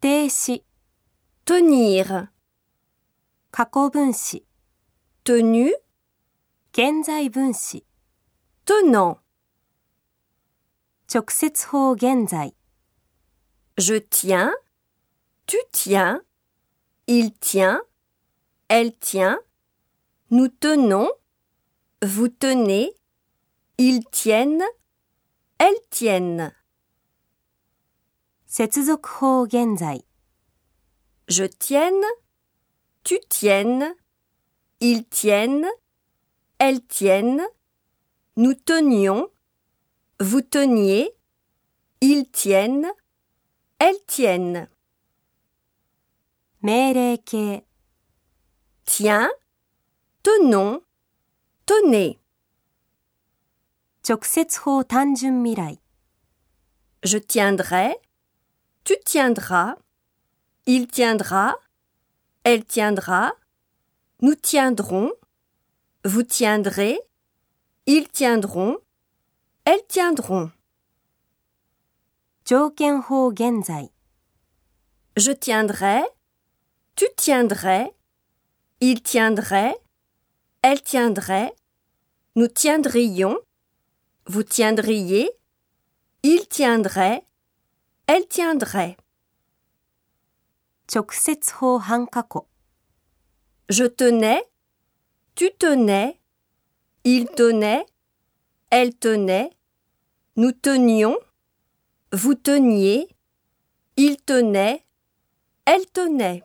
定词、 tenir, 过去分词、 tenu, 现在分词、 tenant. 直接法现在、 Je tiens, tu tiens, il tient, elle tient, nous tenons, vous tenez, ils tiennent, elles tiennent. 接続法现在、 Je tienne, tu tiennes, ils tiennent, elles tiennent, nous tenions, vous teniez, ils tiennent, elles tiennent. 命令形、 Tiens, tenons, tenez. 直接法単纯未来、 Je tiendrai, tu tiendras, il tiendra, elle tiendra, nous tiendrons, vous tiendrez, ils tiendront, elles tiendront. Je tiendrai, tu tiendrais, il tiendrait, elle tiendrait, nous tiendrions, vous tiendriez, il tiendrait, elle tiendrait. Je tenais, tu tenais, il tenait, elle tenait, nous tenions, vous teniez, il tenait, elle tenait.